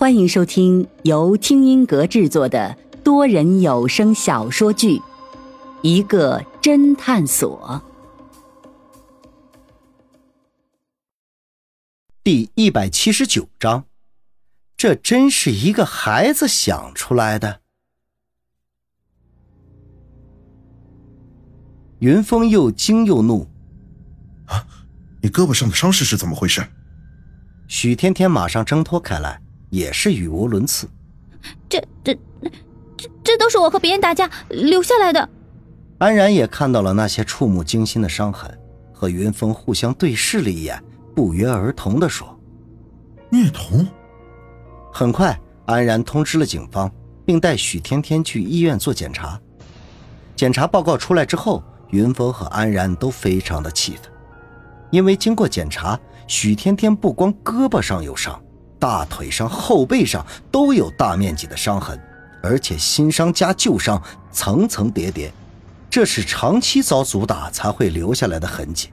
欢迎收听由听音阁制作的多人有声小说剧《一个侦探所》第一百七十九章。这真是一个孩子想出来的。云峰又惊又怒：“啊，你胳膊上的伤势是怎么回事？”许天天马上挣脱开来。也是语无伦次，这这这这都是我和别人打架留下来的。安然也看到了那些触目惊心的伤痕，和云峰互相对视了一眼，不约而同的说：“虐童。”很快，安然通知了警方，并带许天天去医院做检查。检查报告出来之后，云峰和安然都非常的气愤，因为经过检查，许天天不光胳膊上有伤。大腿上、后背上都有大面积的伤痕，而且新伤加旧伤层层叠叠，这是长期遭阻打才会留下来的痕迹。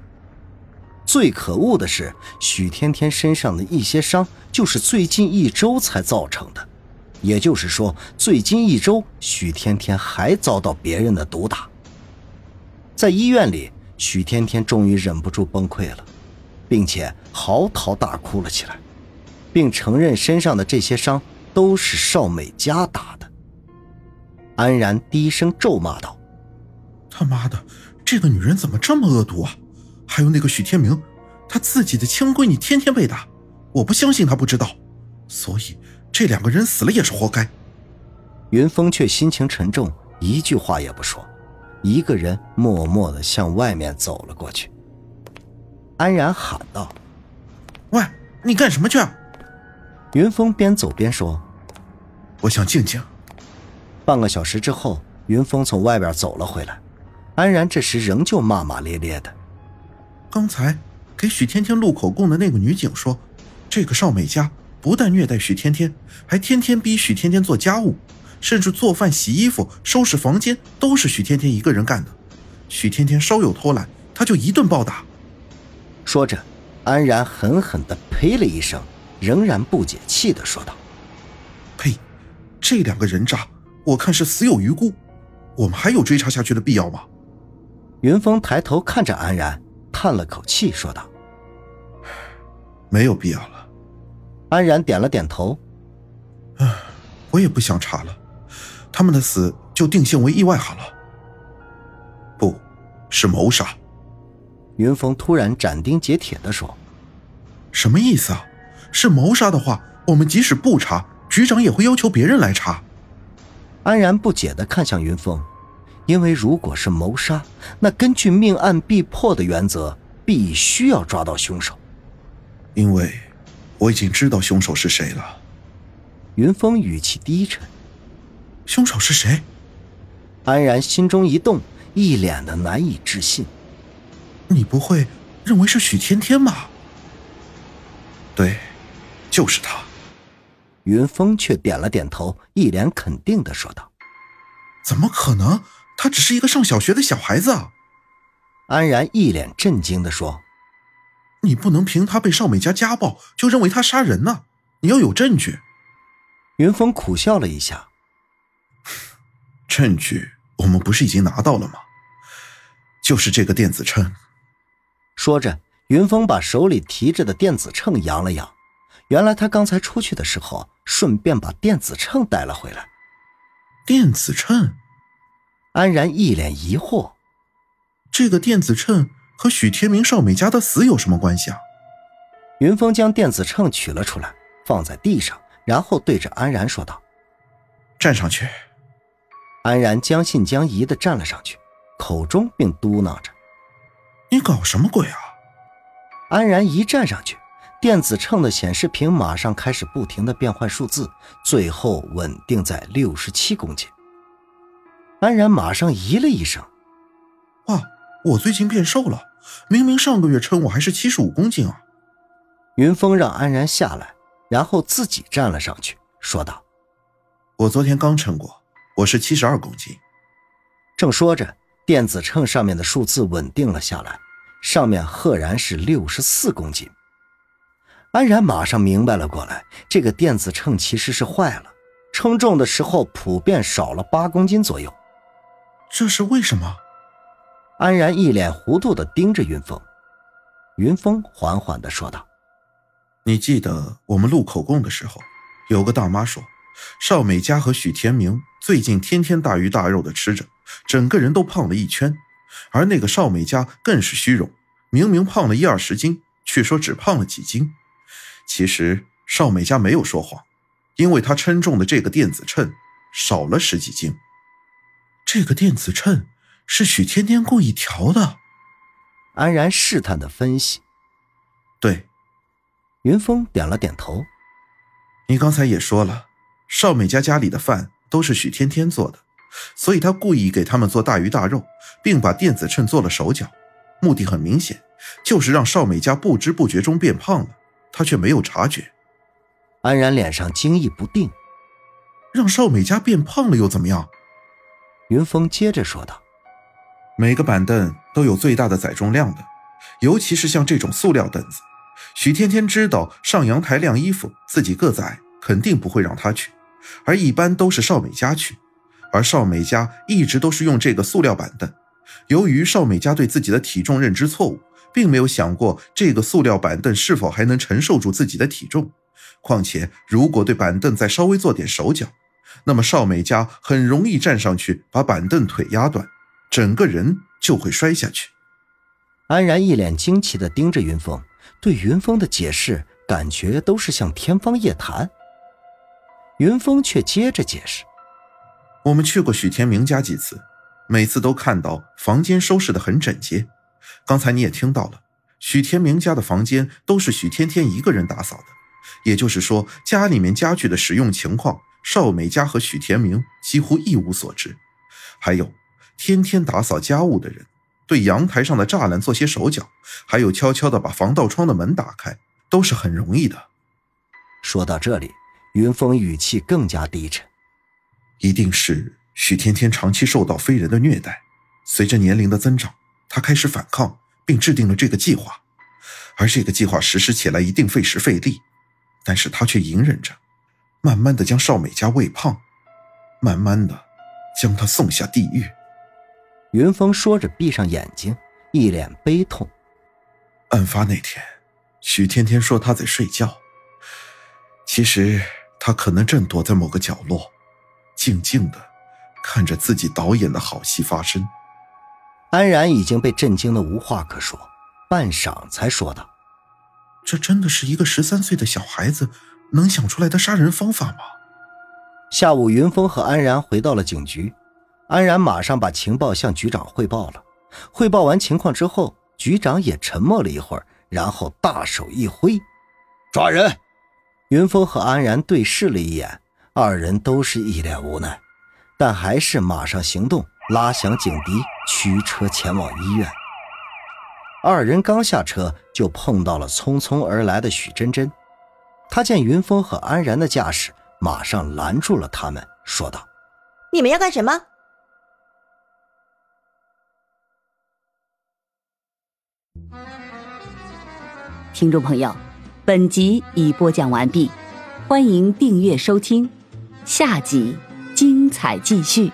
最可恶的是，许天天身上的一些伤就是最近一周才造成的，也就是说，最近一周许天天还遭到别人的毒打。在医院里，许天天终于忍不住崩溃了，并且嚎啕大哭了起来。并承认身上的这些伤都是邵美嘉打的。安然低声咒骂道：“他妈的，这个女人怎么这么恶毒啊！还有那个许天明，他自己的亲闺女天天被打，我不相信他不知道，所以这两个人死了也是活该。”云峰却心情沉重，一句话也不说，一个人默默的向外面走了过去。安然喊道：“喂，你干什么去？”云峰边走边说：“我想静静。”半个小时之后，云峰从外边走了回来，安然这时仍旧骂骂咧咧的。刚才给许天天录口供的那个女警说，这个邵美佳不但虐待许天天，还天天逼许天天做家务，甚至做饭、洗衣服、收拾房间都是许天天一个人干的。许天天稍有偷懒，他就一顿暴打。说着，安然狠狠地呸了一声。仍然不解气的说道：“呸！这两个人渣，我看是死有余辜。我们还有追查下去的必要吗？”云峰抬头看着安然，叹了口气说道：“没有必要了。”安然点了点头：“唉，我也不想查了，他们的死就定性为意外好了。不是谋杀。”云峰突然斩钉截铁的说：“什么意思啊？”是谋杀的话，我们即使不查，局长也会要求别人来查。安然不解的看向云峰，因为如果是谋杀，那根据命案必破的原则，必须要抓到凶手。因为我已经知道凶手是谁了。云峰语气低沉。凶手是谁？安然心中一动，一脸的难以置信。你不会认为是许天天吧？对。就是他，云峰却点了点头，一脸肯定的说道：“怎么可能？他只是一个上小学的小孩子。”安然一脸震惊的说：“你不能凭他被少美家家暴就认为他杀人呢？你要有证据。”云峰苦笑了一下：“证据我们不是已经拿到了吗？就是这个电子秤。”说着，云峰把手里提着的电子秤扬了扬。原来他刚才出去的时候，顺便把电子秤带了回来。电子秤，安然一脸疑惑：这个电子秤和许天明、少美家的死有什么关系啊？云峰将电子秤取了出来，放在地上，然后对着安然说道：“站上去。”安然将信将疑的站了上去，口中并嘟囔着：“你搞什么鬼啊？”安然一站上去。电子秤的显示屏马上开始不停的变换数字，最后稳定在六十七公斤。安然马上咦了一声：“哇，我最近变瘦了，明明上个月称我还是七十五公斤啊！”云峰让安然下来，然后自己站了上去，说道：“我昨天刚称过，我是七十二公斤。”正说着，电子秤上面的数字稳定了下来，上面赫然是六十四公斤。安然马上明白了过来，这个电子秤其实是坏了，称重的时候普遍少了八公斤左右。这是为什么？安然一脸糊涂的盯着云峰，云峰缓缓的说道：“你记得我们录口供的时候，有个大妈说，邵美嘉和许天明最近天天大鱼大肉的吃着，整个人都胖了一圈，而那个邵美嘉更是虚荣，明明胖了一二十斤，却说只胖了几斤。其实邵美嘉没有说谎，因为她称重的这个电子秤少了十几斤。这个电子秤。”是许天天故意调的，安然试探的分析。对，云峰点了点头。你刚才也说了，邵美嘉家里的饭都是许天天做的，所以他故意给他们做大鱼大肉，并把电子秤做了手脚，目的很明显，就是让邵美嘉不知不觉中变胖了，他却没有察觉。安然脸上惊异不定，让邵美家变胖了又怎么样？云峰接着说道。每个板凳都有最大的载重量的，尤其是像这种塑料凳子。许天天知道上阳台晾衣服自己个子矮，肯定不会让他去，而一般都是邵美家去。而邵美家一直都是用这个塑料板凳。由于邵美嘉对自己的体重认知错误，并没有想过这个塑料板凳是否还能承受住自己的体重。况且，如果对板凳再稍微做点手脚，那么邵美嘉很容易站上去把板凳腿压断。整个人就会摔下去。安然一脸惊奇地盯着云峰，对云峰的解释感觉都是像天方夜谭。云峰却接着解释：“我们去过许天明家几次，每次都看到房间收拾的很整洁。刚才你也听到了，许天明家的房间都是许天天一个人打扫的，也就是说，家里面家具的使用情况，邵美家和许天明几乎一无所知。还有。”天天打扫家务的人，对阳台上的栅栏做些手脚，还有悄悄的把防盗窗的门打开，都是很容易的。说到这里，云峰语气更加低沉：“一定是许天天长期受到非人的虐待，随着年龄的增长，他开始反抗，并制定了这个计划。而这个计划实施起来一定费时费力，但是他却隐忍着，慢慢的将少美家喂胖，慢慢的将他送下地狱。”云峰说着，闭上眼睛，一脸悲痛。案发那天，许天天说他在睡觉，其实他可能正躲在某个角落，静静的看着自己导演的好戏发生。安然已经被震惊的无话可说，半晌才说道：“这真的是一个十三岁的小孩子能想出来的杀人方法吗？”下午，云峰和安然回到了警局。安然马上把情报向局长汇报了。汇报完情况之后，局长也沉默了一会儿，然后大手一挥：“抓人！”云峰和安然对视了一眼，二人都是一脸无奈，但还是马上行动，拉响警笛，驱车前往医院。二人刚下车，就碰到了匆匆而来的许真真。他见云峰和安然的架势，马上拦住了他们，说道：“你们要干什么？”听众朋友，本集已播讲完毕，欢迎订阅收听，下集精彩继续。